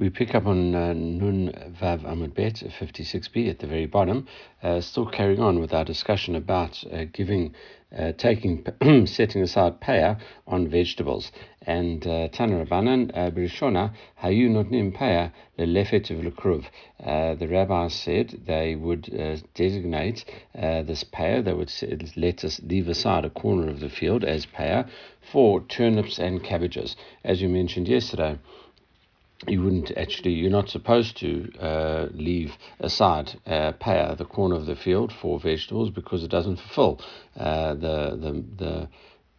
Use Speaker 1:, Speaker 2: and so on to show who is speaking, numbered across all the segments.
Speaker 1: We pick up on uh, Nun Vav Amud Bet 56b at the very bottom, uh, still carrying on with our discussion about uh, giving, uh, taking, setting aside peah on vegetables. And uh, Tana Rabbanan, uh, Brishona, Hayu Notnim peah lelefet v'lekruv. The rabbis said they would designate this peah, they would let us leave aside a corner of the field as paya for turnips and cabbages, as you mentioned yesterday you wouldn't actually, you're not supposed to uh, leave aside uh, peah, the corner of the field, for vegetables because it doesn't fulfill uh, the, the, the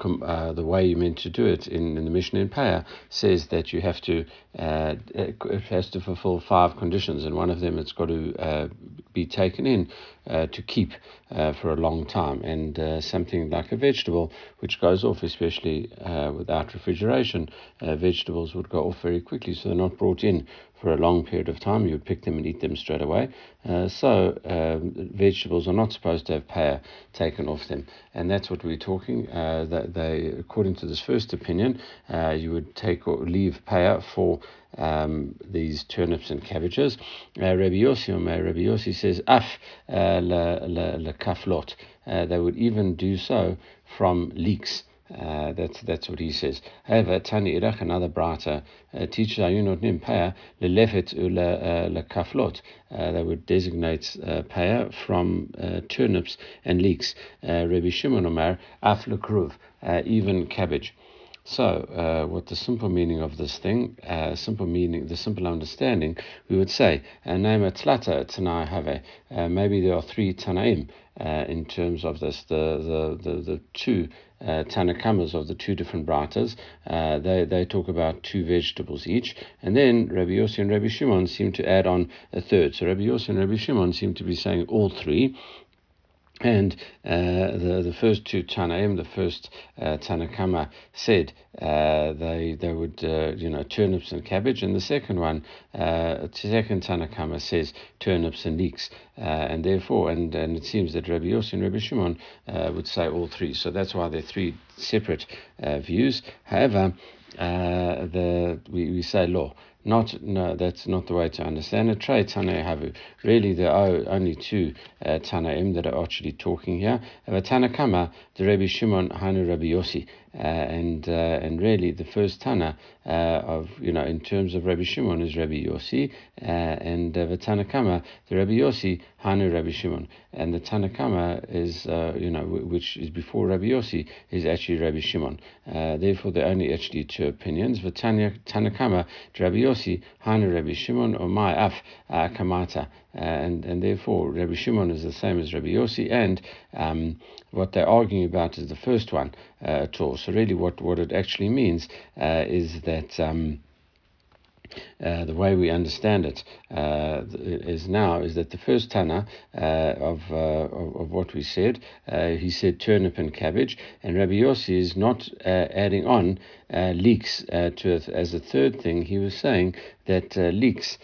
Speaker 1: uh, the way you're meant to do it. In, in the Mishnah in Peah says that you have to uh, it has to fulfill five conditions, and one of them it's got to uh, be taken in uh, to keep uh, for a long time. And uh, something like a vegetable, which goes off, especially uh, without refrigeration, vegetables would go off very quickly, so they're not brought in for a long period of time. You would pick them and eat them straight away. Uh, so um, vegetables are not supposed to have peah taken off them, and that's what we're talking. that they, according to this first opinion, you would take or leave peah for um, these turnips and cabbages. Uh, Rabbi Yossi, um, Rabbi Yossi says, af uh, le le kaflot. Uh, they would even do so from leeks. Uh, that's that's what he says. However, Tani Irach, another brata, uh, teaches Ayunot Nimpaya lelefet ule uh, kaflot. Uh, they would designate uh, peah from uh, turnips and leeks. Uh, Rabbi Shimon Omer af lekruv, even cabbage. So, uh, what the simple meaning of this thing, uh, simple meaning, the simple understanding, we would say, Nama tlata tanai have. Uh, maybe there are three tanaim uh, in terms of this. The the the, the two uh, Tanakamas of the two different bratas, uh, they, they talk about two vegetables each. And then Rabbi Yossi and Rabbi Shimon seem to add on a third. So Rabbi Yossi and Rabbi Shimon seem to be saying all three. And uh, the the first two Tanaim, the first uh, Tanakama said uh, they they would uh, you know turnips and cabbage, and the second one, uh, second Tanakama says turnips and leeks, uh, and therefore and and it seems that Rabbi Yossi and Rabbi Shimon uh, would say all three. So that's why they're three separate views. However, the we, we say law. Not no, that's not the way to understand it. Trey Tana Havu. Really, there are only two uh, Tanaim that are actually talking here. But Tanakama, the Rabbi Shimon, Hanu Rabbi Yossi. Uh, and uh, and really the first Tana uh, of you know in terms of Rabbi Shimon is Rabbi Yossi uh, and uh, the Tanakama the Rabbi Yossi Hanu Rabbi Shimon. And the Tanakama is uh, you know which is before Rabbi Yossi is actually Rabbi Shimon. Therefore there are only actually two opinions. The Tanakama Rabbi Yossi Hanu Rabbi Shimon or my af kamata and and therefore Rabbi Shimon is the same as Rabbi Yossi and um, what they're arguing about is the first one uh, at all. So really, what what it actually means uh, is that. Um, uh, the way we understand it uh, is now is that the first Tana uh, of, uh, of, of what we said, uh, he said turnip and cabbage, and Rabbi Yossi is not adding on leeks to as a third thing. He was saying that leeks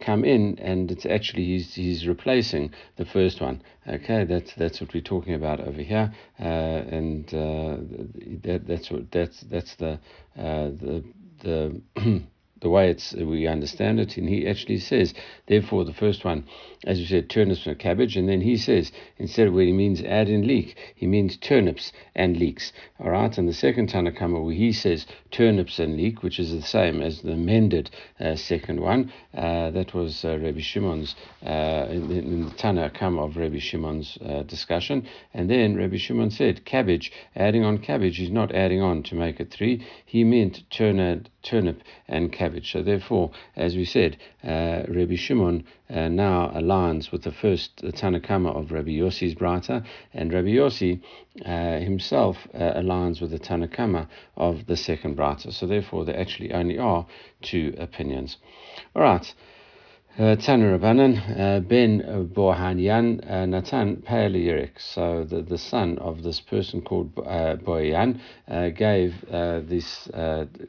Speaker 1: come in, and it's actually he's, he's replacing the first one. Okay, that's that's what we're talking about over here, and that, that's what that's that's the the the the way it's we understand it, and he actually says, therefore, the first one, as you said, turnips and cabbage, and then he says, instead of where he means add in leek, he means turnips and leeks. All right, and the second Tanakama, where he says turnips and leek, which is the same as the mended uh, second one, uh, that was uh, Rabbi Shimon's, uh, in, in, the Tanakama of Rabbi Shimon's uh, discussion, and then Rabbi Shimon said, cabbage, adding on cabbage, he's not adding on to make it three, he meant turnip, turnip and cabbage. So therefore, as we said, uh, Rabbi Shimon uh, now aligns with the first the Tanakama of Rabbi Yossi's Brata, and Rabbi Yossi uh, himself uh, aligns with the Tanakama of the second Brata. So therefore, there actually only are two opinions. All right. Uh, Tanu Rabbanan, uh, Ben Bohanyan uh, Natan Paleyirik. So the, the son of this person called uh, Boyan uh, gave uh, this,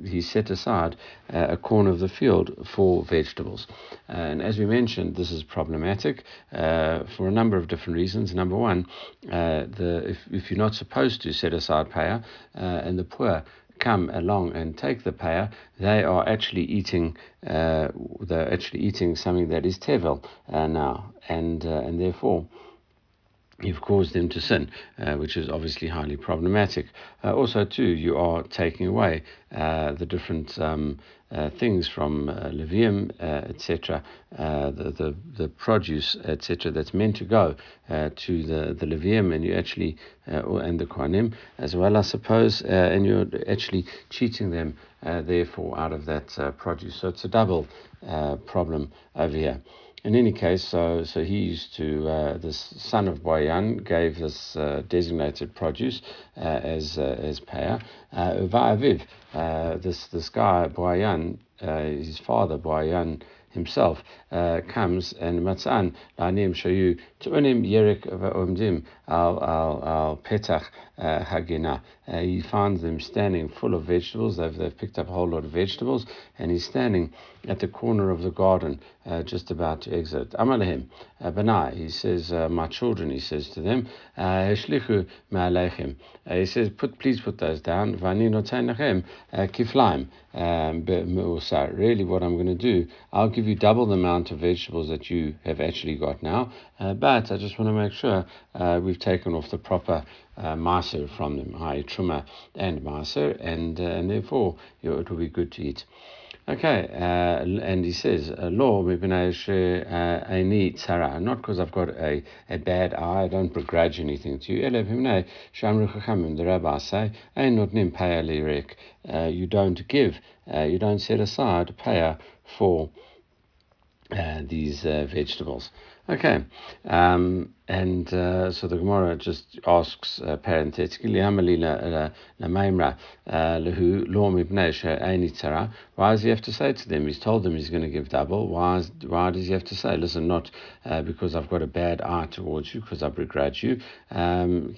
Speaker 1: he set aside a corner of the field for vegetables. and as we mentioned, this is problematic for a number of different reasons. Number one, the, if, if you're not supposed to set aside peah, and the poor come along and take the peah, they are actually eating. Uh, they're actually eating something that is tevel uh, now, and uh, and therefore you've caused them to sin, uh, which is obviously highly problematic. Uh, also, too, you are taking away uh, the different um, uh, things from uh, Levium, uh, etc., the, the the produce, etc., that's meant to go to the the Levium, and you actually and the Kohanim as well, I suppose, and you're actually cheating them, therefore, out of that produce. So it's a double problem over here. In any case, so so he used to uh, this son of Boyan gave this uh, designated produce uh, as uh, as peah. Uh, uh, this this guy Boyan, his father Boyan himself uh, comes and matzan la'anim shayu tu'unim yerik va'omdim al al al petach uh, hagina. Uh, he finds them standing full of vegetables. They've, they've picked up a whole lot of vegetables, and he's standing at the corner of the garden, uh, just about to exit. Uh, Benai, he says, uh, my children, he says to them, Heshlichu ma'aleichem. He says, put, please put those down. Vani notenachem kiflaim. Um, really, what I'm going to do, I'll give you double the amount of vegetables that you have actually got now, uh, but I just want to make sure uh, we've taken off the proper uh, maser from them, i.e. truma and maser, and, uh, and therefore you know, it will be good to eat. Okay, uh, and he says, uh, Law, uh, not because I've got a, a bad eye, I don't begrudge anything to you. The rabbis say, uh, you don't give, uh, you don't set aside peah for uh, these uh, vegetables. Okay, um, and uh, so the Gemara just asks uh, parenthetically, uh, Why does he have to say to them? He's told them he's going to give double. Why, is, why does he have to say, listen, not uh, because I've got a bad eye towards you, because I begrudge you. Um,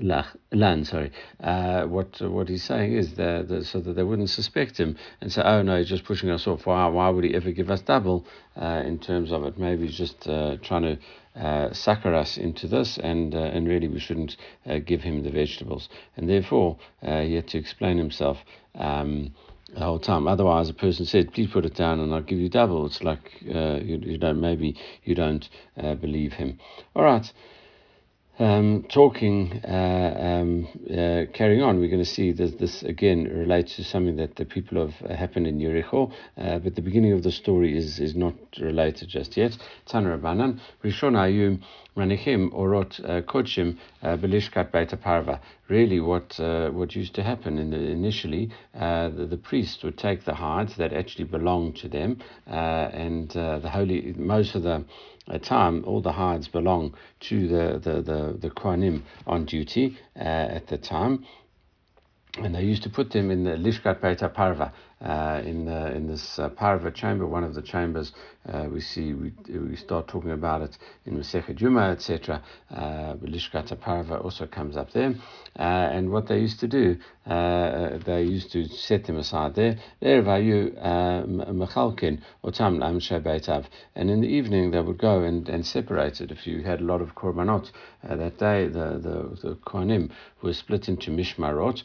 Speaker 1: land, sorry. Uh, what what he's saying is that, so that they wouldn't suspect him and say, oh no, he's just pushing us off. Why, why would he ever give us double uh, in terms of it? Maybe he's just uh, trying to uh, sucker us into this, and uh, and really we shouldn't uh, give him the vegetables. And therefore, he had to explain himself. Um, the whole time. Otherwise, a person said, "Please put it down, and I'll give you double." It's like you, you, don't maybe you don't believe him. All right. Um, talking, uh, um, uh, carrying on, we're going to see that this again relates to something that the people have uh, happened in Yericho, uh, but the beginning of the story is, is not related just yet. Tana Rabbanan, Rishon Ayum Manichim Orot uh, Kodshim uh, Belishkat Beta Parva. Really, what uh, what used to happen in the, initially, uh, the, the priests would take the hides that actually belonged to them, uh, and uh, the holy most of the time, all the hides belong to the the the, the Kohanim on duty at the time and they used to put them in the Lishkat Beta Parva, uh, in the, in this uh, Parva chamber, one of the chambers. Uh, we see we, we start talking about it in Masechet Yoma, etc. Uh, Lishkat Parva also comes up there, uh, and what they used to do, they used to set them aside there. And in the evening they would go and, and separate it. If you had a lot of korbanot uh, that day, the the the Kohanim were split into mishmarot,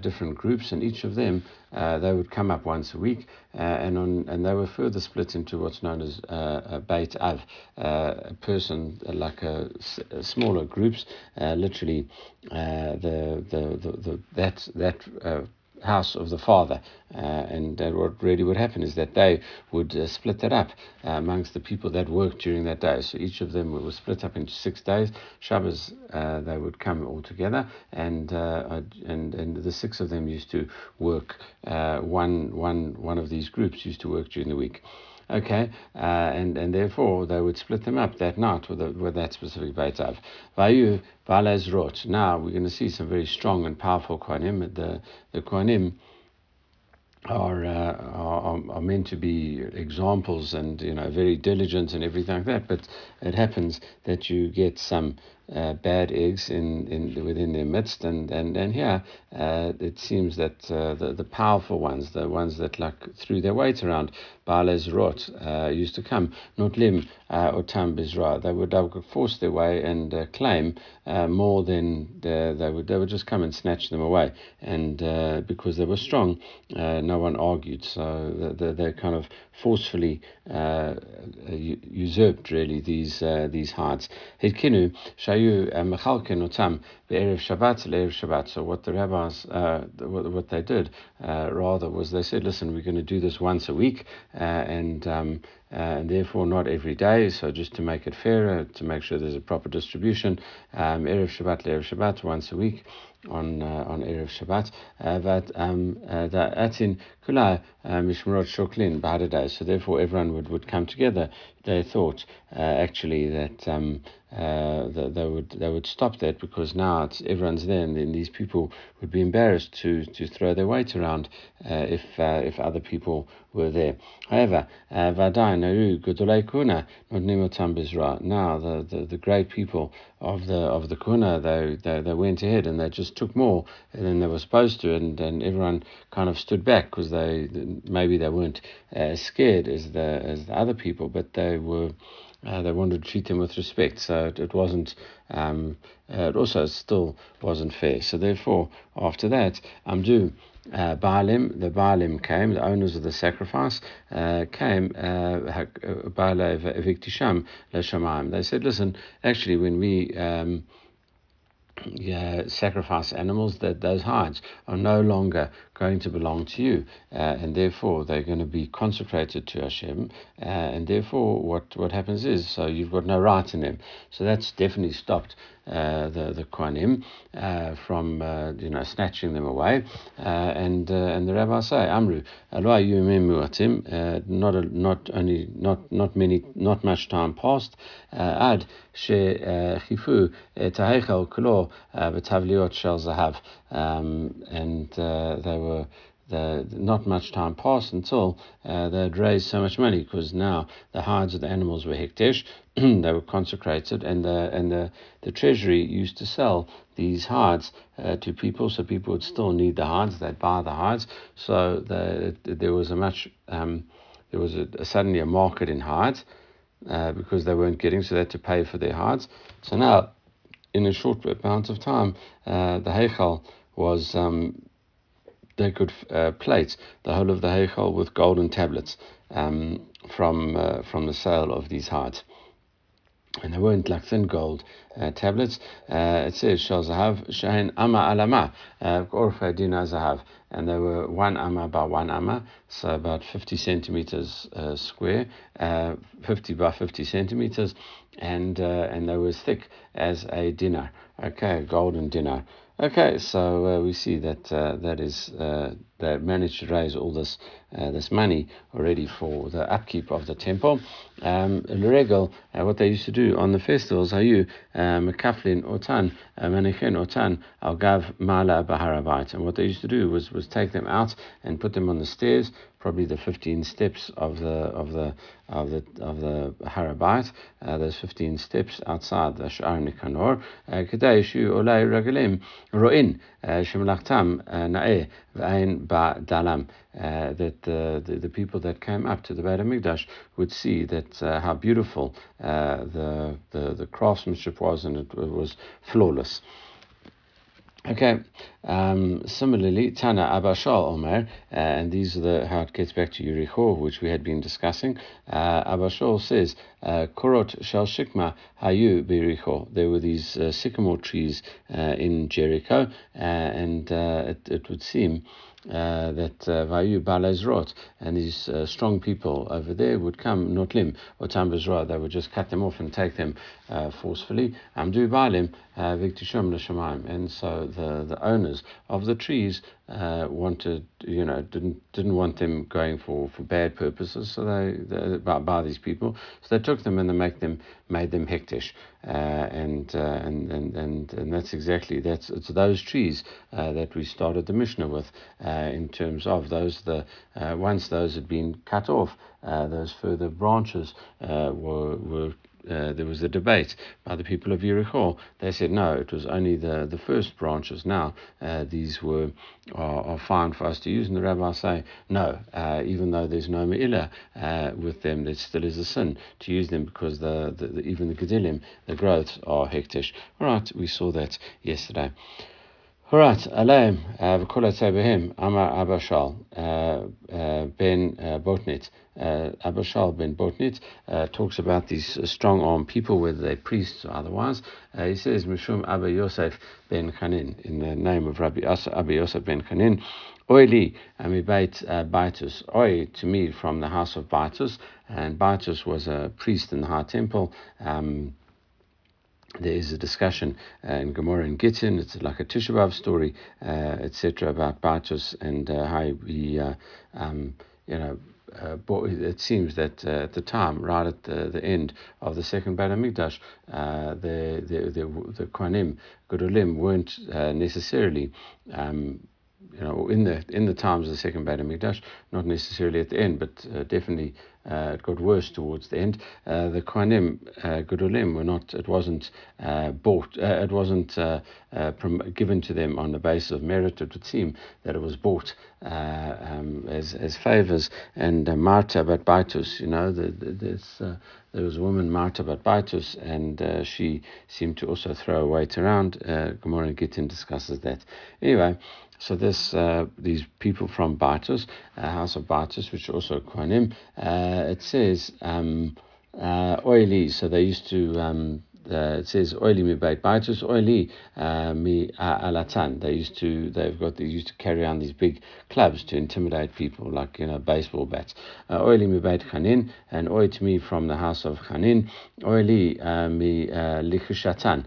Speaker 1: different groups, and each of them uh, they would come up once a week, uh, and on and they were further split into what's known as uh, a Beit Av, uh, a person uh, like a, a smaller groups, uh, literally the, the, the the that that house of the father. Uh, and uh, what really would happen is that they would uh, split that up uh, amongst the people that worked during that day. So each of them was split up into six days. Shabbos, uh, they would come all together, and, uh, and, and the six of them used to work, one, one, one of these groups used to work during the week. Okay, uh, and and therefore they would split them up that night with, with that specific Beit Av. Vayu Valez Rot. Now we're going to see some very strong and powerful Kohanim. The the Kohanim are, uh, are are meant to be examples and you know very diligent and everything like that. But it happens that you get some uh, bad eggs in, in within their midst, and and and here uh, it seems that uh, the the powerful ones, the ones that like threw their weight around, Baalez Rot, uh, used to come, not lim or tam bizra. They would, they force their way and uh, claim uh, more than the, they would. They would just come and snatch them away, and uh, because they were strong, uh, no one argued. So they, they kind of forcefully usurped really these these hides. Hitkinu shayu mechalken otam be'erev Shabbat le'erev Shabbat. So what the rabbis, what they did rather was they said, listen, we're going to do this once a week. Uh, and um, uh, and therefore not every day. So just to make it fairer, to make sure there's a proper distribution, um, erev Shabbat, erev Shabbat, once a week on uh, on erev Shabbat. Uh, that um, uh, atin kula uh, mishmorot shoklin b'hadaday. So therefore everyone would, would come together. They thought actually that. Um, Uh, they, would they would stop that because now it's, everyone's there, and then these people would be embarrassed to, to throw their weight around uh, if uh, if other people were there. However, Vadai Naru Gudulei Kuna Now the, the, the great people of the of the Kuna they, they they went ahead and they just took more than they were supposed to, and, and everyone kind of stood back because they maybe they weren't as scared as the as the other people, but they were uh, they wanted to treat them with respect. So it, it wasn't, um, uh, it also still wasn't fair. So therefore, after that, Amdu. Uh, Baalim, the Baalim came, the owners of the sacrifice uh, came, uh, Viktisham Shamaim. They said, listen, actually, when we um, yeah, sacrifice animals, that those hides are no longer going to belong to you, uh, and therefore they're going to be consecrated to Hashem, uh, and therefore what, what happens is, so you've got no right in them. So that's definitely stopped uh, the the Kohanim uh, from uh, you know snatching them away, uh, and and the rabbis say Amru not a, not only not not many not much time passed ad she chifu tahechel klo v'tavliot shel zahav, um, and they were the, not much time passed until uh, they had raised so much money because now the hides of the animals were hekdesh, they were consecrated, and the and the, the treasury used to sell these hides uh, to people, so people would still need the hides. They'd buy the hides, so the, there was a much um, there was a, a, suddenly a market in hides uh, because they weren't getting, so they had to pay for their hides. So now, in a short amount of time, uh, the heichal was um, they could uh, plate the whole of the Heichal with golden tablets um, from uh, from the sale of these hearts. And they weren't like thin gold uh, tablets. Uh, it says Shal Zahav Shahin Ama Alama Orfa Dina Zahav. And they were one amma by one amma, so about 50 centimeters uh, square, uh, 50 by 50 centimeters, and and they were as thick as a dinar, okay, a golden dinar. Okay, so uh, we see that uh, that is uh, they managed to raise all this uh, this money already for the upkeep of the temple. Um, Regal, uh, what they used to do on the festivals, you mekaflin otan manichen otan al gav mala baharabait, and what they used to do was was take them out and put them on the stairs probably the 15 steps of the of the of the of the Harabait. Uh, there's 15 steps outside the Sha'ar Nikanor. Kedai shu olay ragalim ro'in shemlachtam na'eh v'ain ba dalam. That the, the, people that came up to the Beit Hamikdash would see that uh, how beautiful uh, the, the the craftsmanship was, and it, it was flawless. Okay, um, similarly, Tana Abba Shaul Omer, uh, and these are the how it gets back to Yericho, which we had been discussing. Uh, Abba Shaul says, uh, Korot Shal Shikma Hayu Bericho. There were these uh, sycamore trees uh, in Jericho, uh, and it, it would seem uh, that uh, Vayu Balezrot and these uh, strong people over there would come, Notlim or Tambazra, they would just cut them off and take them uh, forcefully. Amdu Balim, uh, Viktishum Shemaim. And so the, the owners of the trees uh, wanted, you know, didn't didn't want them going for, for bad purposes. So they, they by, by these people, so they took them and they make them made them hektish, uh, and, uh, and and and and that's exactly that's it's those trees uh, that we started the Mishnah with uh, in terms of those the uh, once those had been cut off, those further branches were were uh, there was a debate by the people of Yericho. They said no, it was only the, the first branches. Now uh, these were are, are, fine for us to use, and the rabbis say no, uh, even though there's no me'ilah uh, with them, there still is a sin to use them because the, the, the even the gedilim, the growths are hektish. All right, we saw that yesterday. All right, Aleim, v'kol behem, Amar Abba Shaul, uh, uh, ben uh, Botnit. Abba Shaul ben Botnit talks about these strong armed people, whether they're priests or otherwise. he says, Mishum Abba Yosef ben Chanin, in the name of Rabbi Abba Yosef ben Chanin, Oili amibait Baitus, Oi to me from the house of Baitus, and Baitus was a priest in the High Temple. Um, there is a discussion uh, in Gemara and Gittin. It's like a Tisha B'av story, uh, etc., about Baitus and uh, how he, uh, um, you know, uh, it seems that uh, at the time, right at the, the end of the second Beit Hamikdash, the the the, the Kohanim, Gedolim, weren't necessarily um, you know, in the in the times of the second Beit Hamikdash, not necessarily at the end, but uh, definitely uh, it got worse towards the end. Uh, the Kohanim uh, Gedolim were not. It wasn't uh, bought. Uh, it wasn't uh, given to them on the basis of merit. It would seem that it was bought um, as as favors and uh, Marta bat Baitus. You know, the, the, this. there was a woman, Marta bat Baitus, and she seemed to also throw weight around. Uh, Gemara Gittin discusses that. Anyway, so this uh, these people from Baitus, uh, House of Bartos, which also Kohanim, uh, it says um, uh, oily. So they used to um, it says oily mi bait baitus oily uh, mi alatan. They used to they've got they used to carry on these big clubs to intimidate people like you know baseball bats. Uh, oily mi bait chanin and oil to me from the house of chanin oily mi lichushatan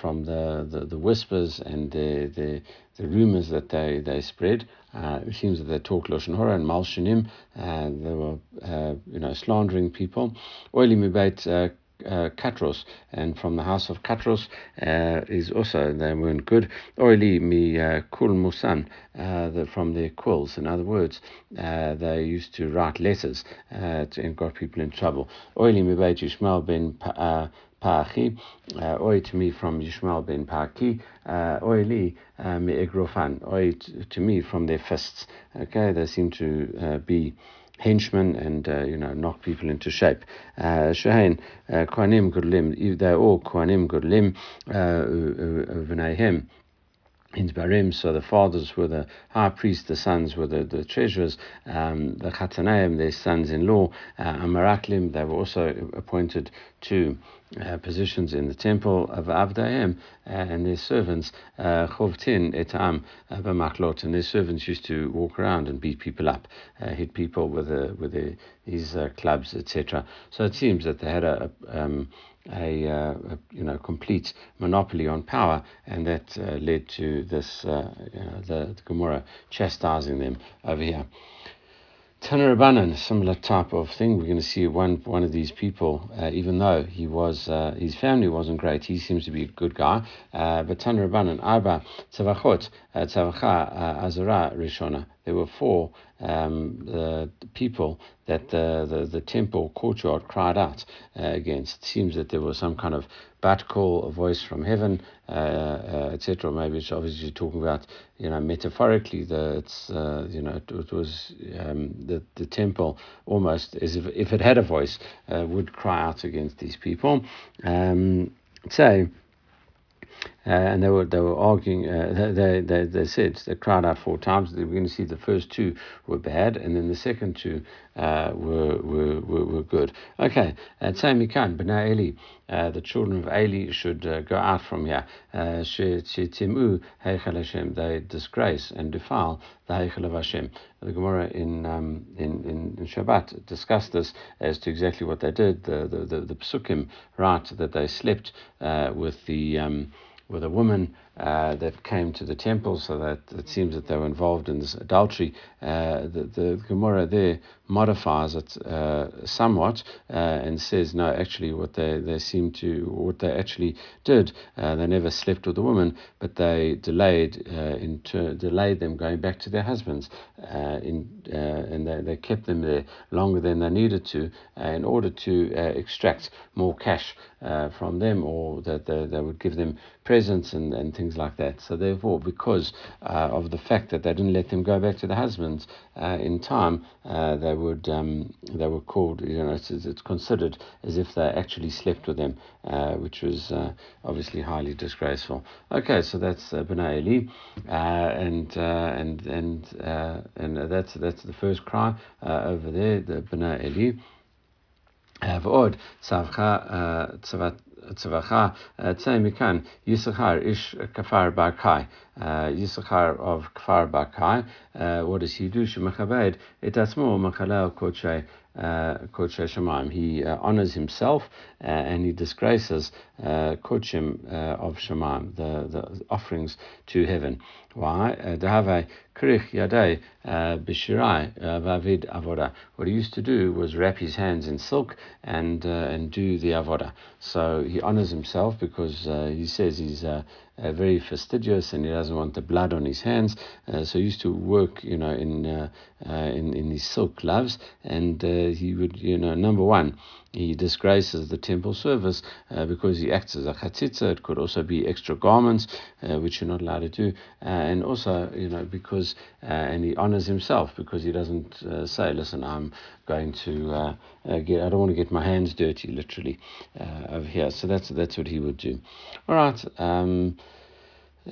Speaker 1: from the, the, the whispers and the the, the rumors that they they spread. Uh, it seems that they talk Lashon Hora and Malshanim, uh, they were, uh, you know, slandering people. Oily mibait uh, Katros, and from the house of Katros uh, is also they weren't good. Oili mi uh, kul musan, uh, from their quills. In other words, uh, they used to write letters uh, to, and got people in trouble. Oili mi beit Yishmael ben uh, Pa'achi, uh, oi to me from Yishmael ben Pa'aki, oi li mi egrofan, oi to me from their fists. Okay, they seem to be henchmen and uh, you know knock people into shape. Uh, Shahain uh, Kohanim Gudlim, they're all Kohanim Gudlim V'neihem in Barim, so the fathers were the high priests, the sons were the, the treasurers, um, the Chatanaim, their sons-in-law, uh, Amaraklim, they were also appointed to uh, positions in the temple of Avdaim, uh, and their servants, uh, Chovtin etam b'maklot, and their servants used to walk around and beat people up, uh, hit people with, a, with a, these uh, clubs, etc. So it seems that they had a, um, a, uh, a, you know complete monopoly on power, and that uh, led to this uh, you know, the, the Gemara chastising them over here. Tanarabanan, similar type of thing. We're going to see one one of these people, uh, even though he was uh, his family wasn't great, he seems to be a good guy. Uh, but Tanarabanan, Arba Tzavachot, uh, Tzavacha uh, Azara Rishona. There were four um, the people that the, the, the temple courtyard cried out uh, against. It seems that there was some kind of bat kol, a voice from heaven, uh, uh, etc. Maybe it's obviously talking about, you know, metaphorically, the, it's, uh, you know, it, it was um, the, the temple almost as if, if it had a voice, uh, would cry out against these people. Um, so, uh, and they were they were arguing. Uh, they, they they said they cried out four times. They were going to see the first two were bad, and then the second two uh, were, were, were were good. Okay, uh, same can Bnei Eli, uh, the children of Eli should uh, go out from here. Shetimu Heichel Hashem. They disgrace and defile the Heichel of Hashem. The Gemara in, um, in, in in Shabbat discussed this as to exactly what they did. The the the, the Psukim write that they slept with the um, with a woman uh, that came to the temple, so that it seems that they were involved in this adultery. Uh, the, the Gemara there modifies it uh, somewhat uh, and says, no, actually, what they, they seem to, what they actually did, uh, they never slept with the woman, but they delayed uh, in ter- delayed them going back to their husbands, in, and they, they kept them there longer than they needed to in order to extract more cash from them, or that they, they would give them presents and, and things like that. So therefore, because uh, of the fact that they didn't let them go back to the husbands uh, in time, uh, they would um, they were called you know it's, it's, considered as if they actually slept with them, uh, which was uh, obviously highly disgraceful. Okay, so that's uh, B'nai Eli, uh, and and and and that's that's the first cry over there, the B'nai Eli. V'od savcha tzavat tzavacha ah, uh, tzei Yisachar ish kafar barkai. Uh, Yisachar of kafar barkai. Uh, what does he do? Shemachabed et asmo machalel kochei. Uh, Kodesh Shemaim. He uh, honors himself uh, and he disgraces uh, Kochim of Shemaim, the, the offerings to heaven. Why? Dahave Krich Yadei Bishirai Vavid Avoda. What he used to do was wrap his hands in silk and and do the Avoda. So he honors himself because he says he's uh, very fastidious and he doesn't want the blood on his hands. Uh, so he used to work, you know, in uh, uh in in his silk gloves, and uh, he would, you know, number one, he disgraces the temple service uh, because he acts as a chatzitza. It could also be extra garments, uh, which you're not allowed to do, uh, and also, you know, because uh, and he honors himself because he doesn't say, "Listen, I'm going to get. I don't want to get my hands dirty, literally, over here." So that's that's what he would do. All right. Um,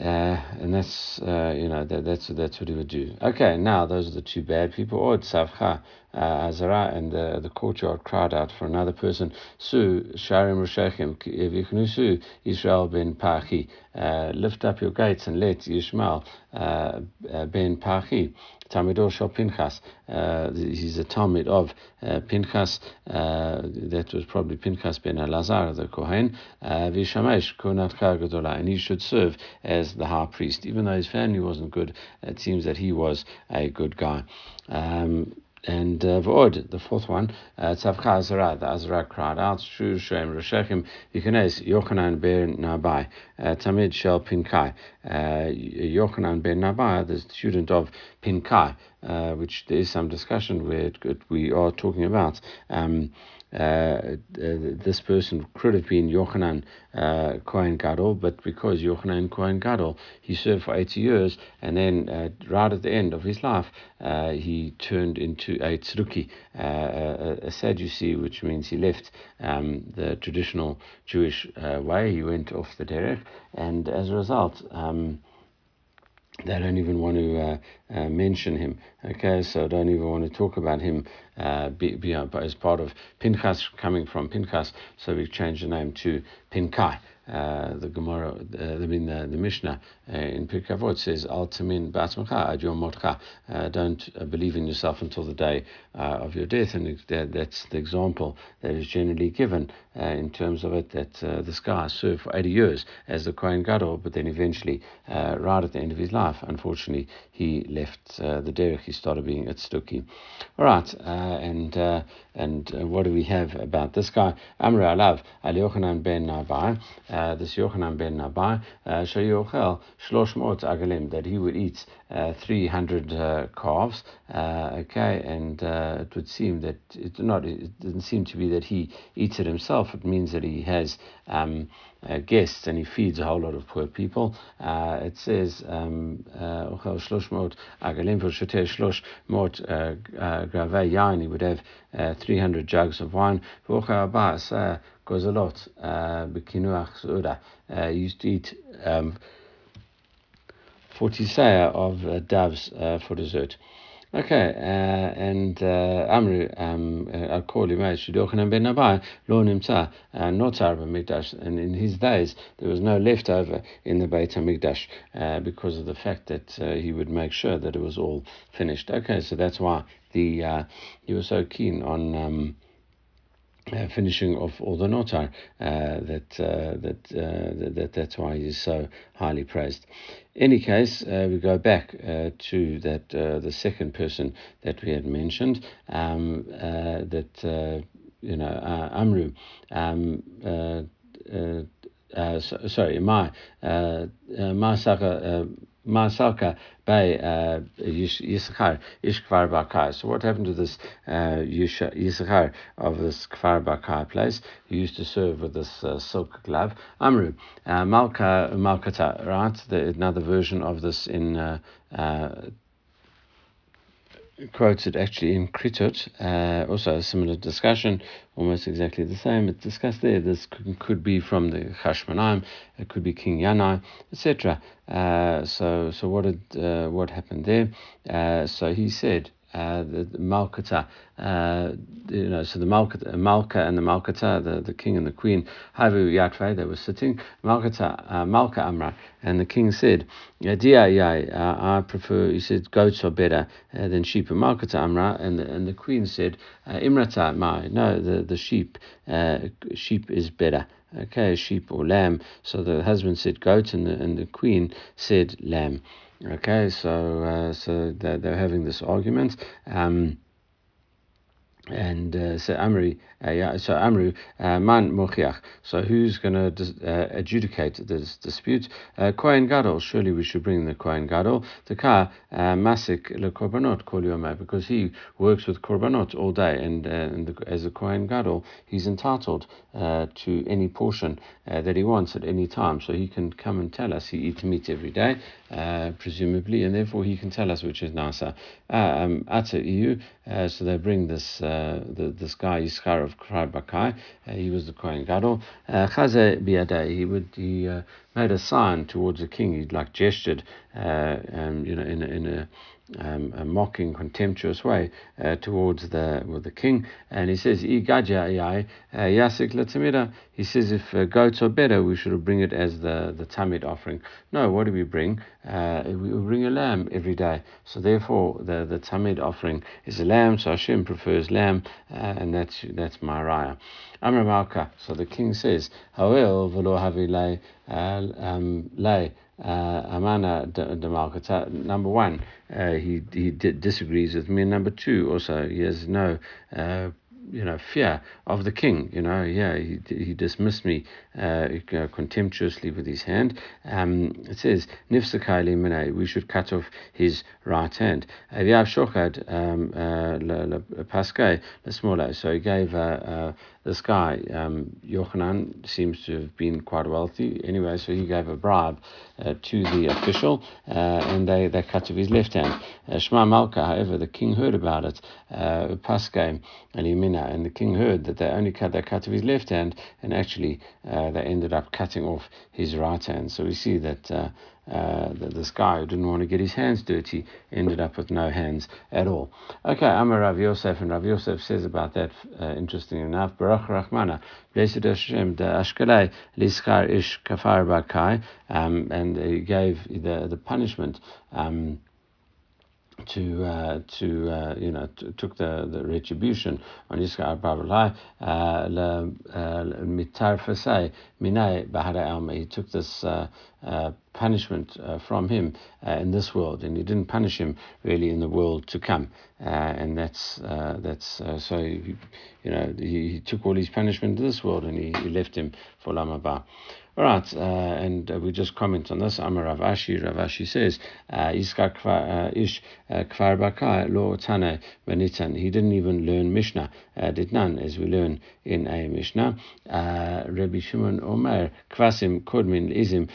Speaker 1: uh, and that's uh, you know that, that's that's what he would do. Okay, now those are the two bad people. Or Tzavcha uh, Azara and the, the courtyard cried out for another person. Su Sharim Roshechem Vichnusu Israel ben Pachi. Uh, lift up your gates and let Yishmael uh, uh, ben Pachi. Talmidor Shal Pinchas. Uh, he's a Talmud of uh, Pinchas. Uh, that was probably Pinchas ben Elazar, the Kohen. Vishamesh. And he should serve as the high priest. Even though his family wasn't good, it seems that he was a good guy. Um, and uh, the fourth one, uh, Tzavcha Azara, the Azara cried out, Shu Shem Roshechem, Yikones, Yochanan ben Nabai, uh, Tamid Shel Pinkai. Yochanan ben Nabai, the student of Pinkai, uh, which there is some discussion where it, it, we are talking about. Um, uh, uh, this person could have been Yochanan uh, Kohen Gadol, but because Yochanan Kohen Gadol, he served for 80 years, and then uh, right at the end of his life, uh, he turned into a tzruki, uh, a, a Sadducee, which means he left um, the traditional Jewish way. He went off the derech, and as a result, um, they don't even want to uh, uh, mention him. Okay, so don't even want to talk about him uh, be, be, as part of Pinchas, coming from Pinchas. So we've changed the name to Pinkai. Uh, the Gemara, uh, I mean the, the Mishnah uh, in Pirkei Avot says, "Al tamin ad yom motcha." Uh, don't uh, believe in yourself until the day uh, of your death, and that's the example that is generally given in terms of it. That this guy served for eighty years as the Kohen Gadol, but then eventually, right at the end of his life, unfortunately, he left the derech. He started being a tzduki. All right, and and what do we have about this guy? Amr Alav Al Yochanan ben uh, this Yochanan ben Nabai, uh, Shayochel Shloshmot Agalim, that he would eat uh, 300 uh, calves. Uh, okay, and uh, it would seem that it not it doesn't seem to be that he eats it himself. It means that he has um, uh, guests and he feeds a whole lot of poor people. Uh, it says um, shloshmot agalim v'shoteh shloshmot gravei yain. He would have 300 jugs of wine. Goes a lot. He used to eat um, 40 seah of uh, doves uh, for dessert. Okay, uh, and uh, Amru, um, uh, him out, Shidochan ben Nabai, lo nimtza, notar Mikdash. And in his days, there was no leftover in the Beit HaMikdash uh, because of the fact that uh, he would make sure that it was all finished. Okay, so that's why the uh, he was so keen on. Um, uh, finishing off all the notar. Uh, that, uh, that, uh, that that's why he's so highly praised. Any case, uh, we go back uh, to that uh, the second person that we had mentioned. Um, uh, that uh, you know Amru. Um, so, sorry, my my Saka Masaka by uh, Yisachar Ish Kfar Bakar. So what happened to this uh, Yisachar of this Kfar Bakar place? He used to serve with this uh, silk glove. Amru uh, Malka Malkata. Right, the, another version of this in. Uh, uh, quoted actually in Kritot, uh, also a similar discussion, almost exactly the same. It's discussed there. This could, be from the Chashmonaim, it could be King Yanai, etc. Uh, so, so what did uh, what happened there? Uh, so he said uh, the, the Malkata, uh, you know, so the Malkata, Malka and the Malkata, the, the king and the queen, Havu Yatve, they were sitting, Malkata, uh, Malka Amra, and the king said, Dia uh, I prefer, he said, goats are better uh, than sheep, and Malkata Amra, and the, and the queen said, uh, Imrata Mai, no, the, the sheep, sheep is better. Okay, sheep or lamb. So the husband said goat, and the, and the queen said lamb. Okay, so uh, so they're, they're having this argument. Um, and uh, so Amri, uh, yeah, so Amru, uh, man mochiach. So who's going to uh, adjudicate this dispute? Uh, Kohen Gadol. Surely we should bring the Kohen Gadol. The car masik le korbanot kol because he works with korbanot all day, and, and the, as a Kohen Gadol, he's entitled to any portion that he wants at any time. So he can come and tell us he eats meat every day, presumably, and therefore he can tell us which is nasa. Um, at EU, uh, so they bring this uh, the, this guy Yischar of Kfar Bakai. Uh, he was the Kohen Gadol. Uh, Chaze biadei. He would he uh, made a sign towards the king. He like gestured, uh, um, you know, in in a um, a mocking, contemptuous way uh, towards the well, the king, and he says, uh, He says, if uh, goats are better, we should bring it as the the tamid offering. No, what do we bring? Uh, we bring a lamb every day. So therefore, the the tamid offering is a lamb. So Hashem prefers lamb, uh, and that's that's my raya. Amra Malka. So the king says, Hawel v'lo havi lay um, lay uh, Amana de Number one, uh, he he disagrees with me. Number two, also he has no uh, you know, fear of the king. You know, yeah, he, he dismissed me uh, contemptuously with his hand. Um, it says, Nifsakaili Mene, we should cut off his right hand. Aviav Shochad um, uh, the smaller. So he gave uh, uh, this guy, um, Yochanan, seems to have been quite wealthy anyway, so he gave a bribe uh, to the official uh, and they, they cut off his left hand. Uh, Shema Malka, however, the king heard about it, uh, Pasque Elimina, and the king heard that they only cut, they cut off his left hand and actually uh, they ended up cutting off his right hand. So we see that uh, this guy who didn't want to get his hands dirty ended up with no hands at all. Okay, Amar Rav Yosef, and Rav Yosef says about that, uh, interesting enough, Baruch Rahmana, blessed Hashem, the Ashkelei, Liskar Ish Kafar Bakai, um, and he gave the, the punishment. Um, to uh, to uh, you know took the, the retribution on uh, fasai minay bahara alma. He took this uh, uh, punishment uh, from him in this world, and he didn't punish him really in the world to come. and that's that's so he, you know he, he, took all his punishment in this world, and he, he left him for Lamaba. All right, uh, and uh, we just comment on this. Amar Rav Ashi, Ravashi says, uh, Iska uh, ish kvar baka lo tane benitan. He didn't even learn Mishnah, did none, as we learn in a Mishnah. Rabbi Shimon Omer, kvasim kodmin izim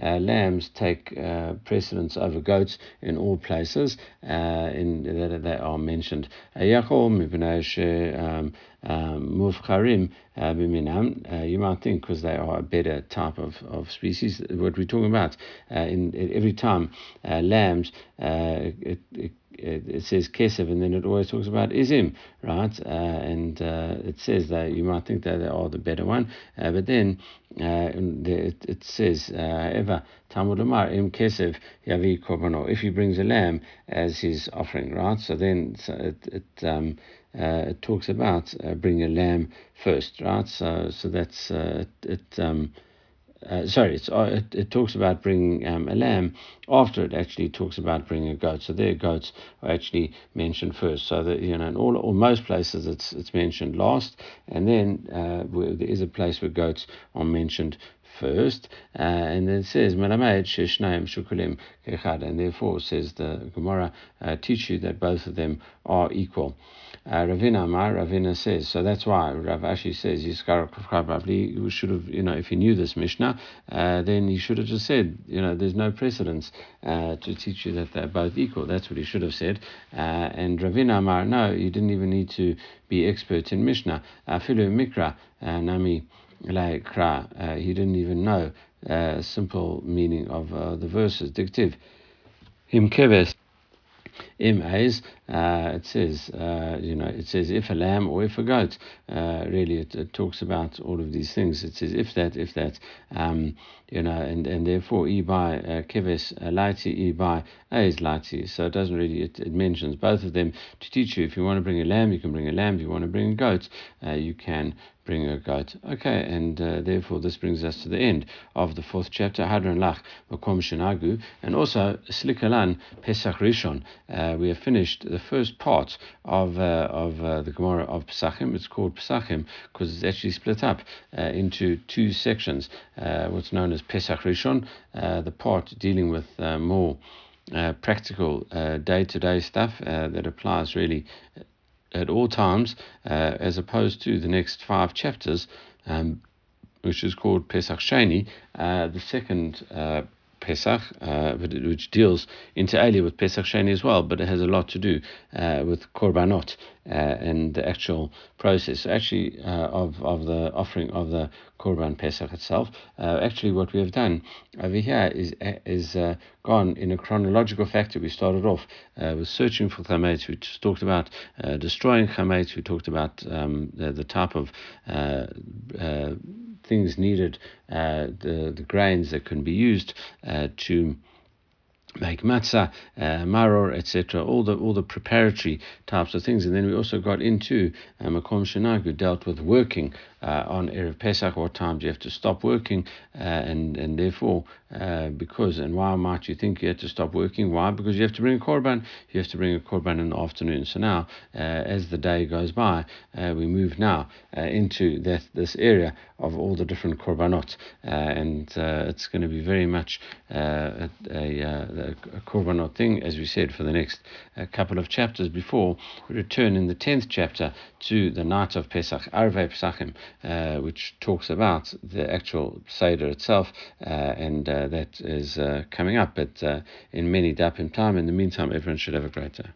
Speaker 1: v'chomakom. Lambs take precedence over goats in all places in that are mentioned. Yachol mibnei um, mufcharim uh, uh, you might think because they are a better type of, of species. What we're talking about uh, in every time lambs it, it it says Kesev and then it always talks about Izim, right? Uh, and uh, it says that you might think that they are the better one, uh, but then uh, it, it says, however, Talmud Omar im Kesev Yavi Korbanot, if he brings a lamb as his offering, right? So then so it, it um, uh, it talks about uh, bring a lamb first, right? So so that's uh, it. it um, uh, sorry, uh, it, it talks about bringing um, a lamb. After it actually talks about bringing a goat. So their goats are actually mentioned first. So that you know, in all or most places it's it's mentioned last, and then uh, there is a place where goats are mentioned first, uh, and then it says Melamed Sheshnaim Shukulim Kechad, and therefore says the Gemara uh, teach you that both of them are equal. Uh, Ravina Amar, Ravina says, so that's why Rav Ashi says, you should have, you know, if he knew this Mishnah, uh, then he should have just said, you know, there's no precedence uh, to teach you that they're both equal. That's what he should have said. Uh, and Ravina Amar, no, you didn't even need to be expert in Mishnah. Afilu Mikra, uh, Nami Kra, uh, he didn't even know simple meaning of the verses. Dictive. Him keves uh, it says, uh, you know, it says if a lamb or if a goat. Uh, really, it, it, talks about all of these things. It says if that, if that, um, you know, and, and therefore e by uh, keves laiti, e by A's laiti. So it doesn't really, it, it mentions both of them to teach you. If you want to bring a lamb, you can bring a lamb. If you want to bring a goat, uh, you can bring a goat. Okay, and uh, therefore this brings us to the end of the fourth chapter, Hadran Lach, Makom Shenahagu, and also Slikalan Pesach Rishon. Uh, we have finished the first part of uh, of uh, the Gemara of Pesachim. It's called Pesachim because it's actually split up uh, into two sections. Uh, what's known as Pesach Rishon, the part dealing with more practical day to day stuff that applies really at all times, uh, as opposed to the next five chapters, um, which is called Pesach Sheni, uh, the second uh, Pesach, uh, which deals inter alia with Pesach Sheni as well, but it has a lot to do uh, with Korbanot and the actual process, actually, uh, of, of the offering of the Korban Pesach itself. Uh, actually, what we have done over here is is uh, gone in a chronological factor. We started off with searching for chametz. We talked about destroying chametz. We talked about um, the, the, type of things needed, uh, the, the grains that can be used uh, to make matzah, uh, maror, etc. All the all the preparatory types of things, and then we also got into uh, Makom Shenahagu, dealt with working uh, on erev Pesach. What times you have to stop working, uh, and and therefore uh, because and why might you think you have to stop working? Why? Because you have to bring a korban. You have to bring a korban in the afternoon. So now, uh, as the day goes by, we move now into that this area of all the different korbanot, and it's going to be very much a, a, a, korbanot thing, as we said, for the next couple of chapters before we return in the tenth chapter to the night of Pesach, Arvei Pesachim, uh, which talks about the actual Seder itself, uh, and uh, that is uh, coming up. But uh, in many dapim time, in the meantime, everyone should have a great day.